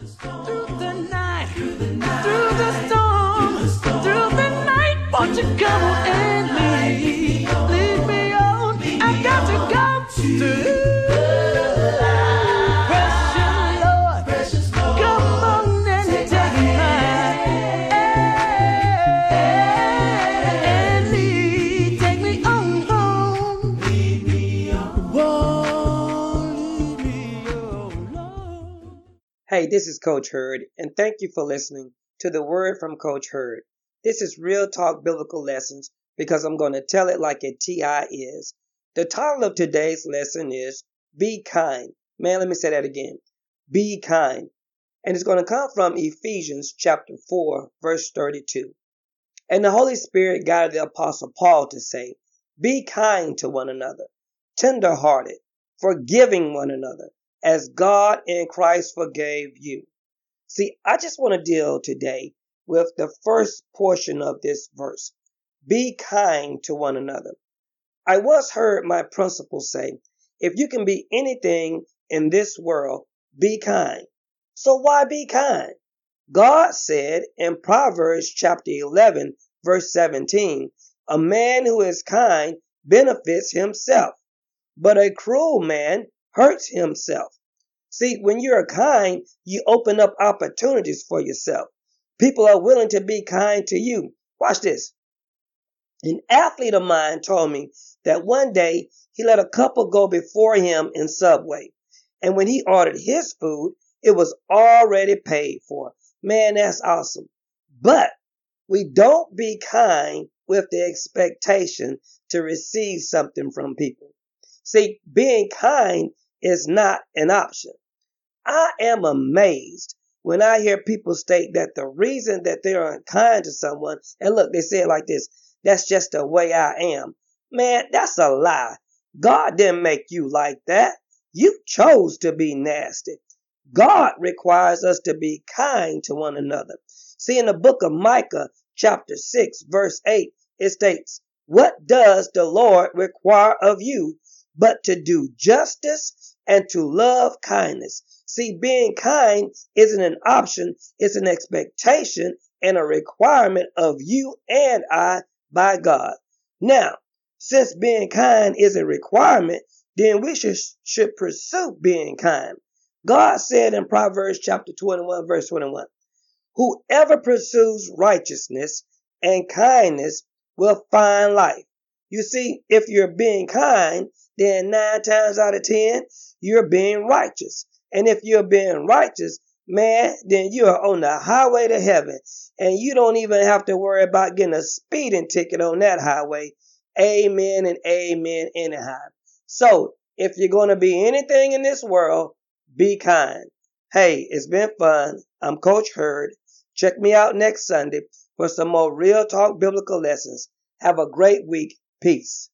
Through the night, through the storm, through the night, won't you come and lead, lead me on? I've got to go through. Hey, this is Coach Hurd, and thank you for listening to the Word from Coach Hurd. This is Real Talk Biblical Lessons because I'm going to tell it like a TI is. The title of today's lesson is Be Kind. Man, let me say that again. Be kind. And it's going to come from Ephesians chapter 4, verse 32. And the Holy Spirit guided the Apostle Paul to say, Be kind to one another, tender hearted, forgiving one another, as God in Christ forgave you. See, I just want to deal today with the first portion of this verse. Be kind to one another. I once heard my principal say, if you can be anything in this world, be kind. So why be kind? God said in Proverbs chapter 11 verse 17, a man who is kind benefits himself, but a cruel man hurts himself. See, when you're kind, you open up opportunities for yourself. People are willing to be kind to you. Watch this. An athlete of mine told me that one day he let a couple go before him in Subway. And when he ordered his food, it was already paid for. Man, that's awesome. But we don't be kind with the expectation to receive something from people. See, being kind is not an option. I am amazed when I hear people state that the reason that they are unkind to someone, and look, they say it like this, that's just the way I am. Man, that's a lie. God didn't make you like that. You chose to be nasty. God requires us to be kind to one another. See, in the book of Micah, chapter 6, verse 8, it states, What does the Lord require of you but to do justice and to love kindness? See, being kind isn't an option, it's an expectation and a requirement of you and I by God. Now, since being kind is a requirement, then we should, should pursue being kind. God said in Proverbs chapter 21, verse 21, Whoever pursues righteousness and kindness will find life. You see, if you're being kind, then nine times out of ten, you're being righteous. And if you're being righteous, man, then you are on the highway to heaven. And you don't even have to worry about getting a speeding ticket on that highway. Amen and amen anyhow. So, if you're going to be anything in this world, be kind. Hey, it's been fun. I'm Coach Hurd. Check me out next Sunday for some more real talk biblical lessons. Have a great week. Peace.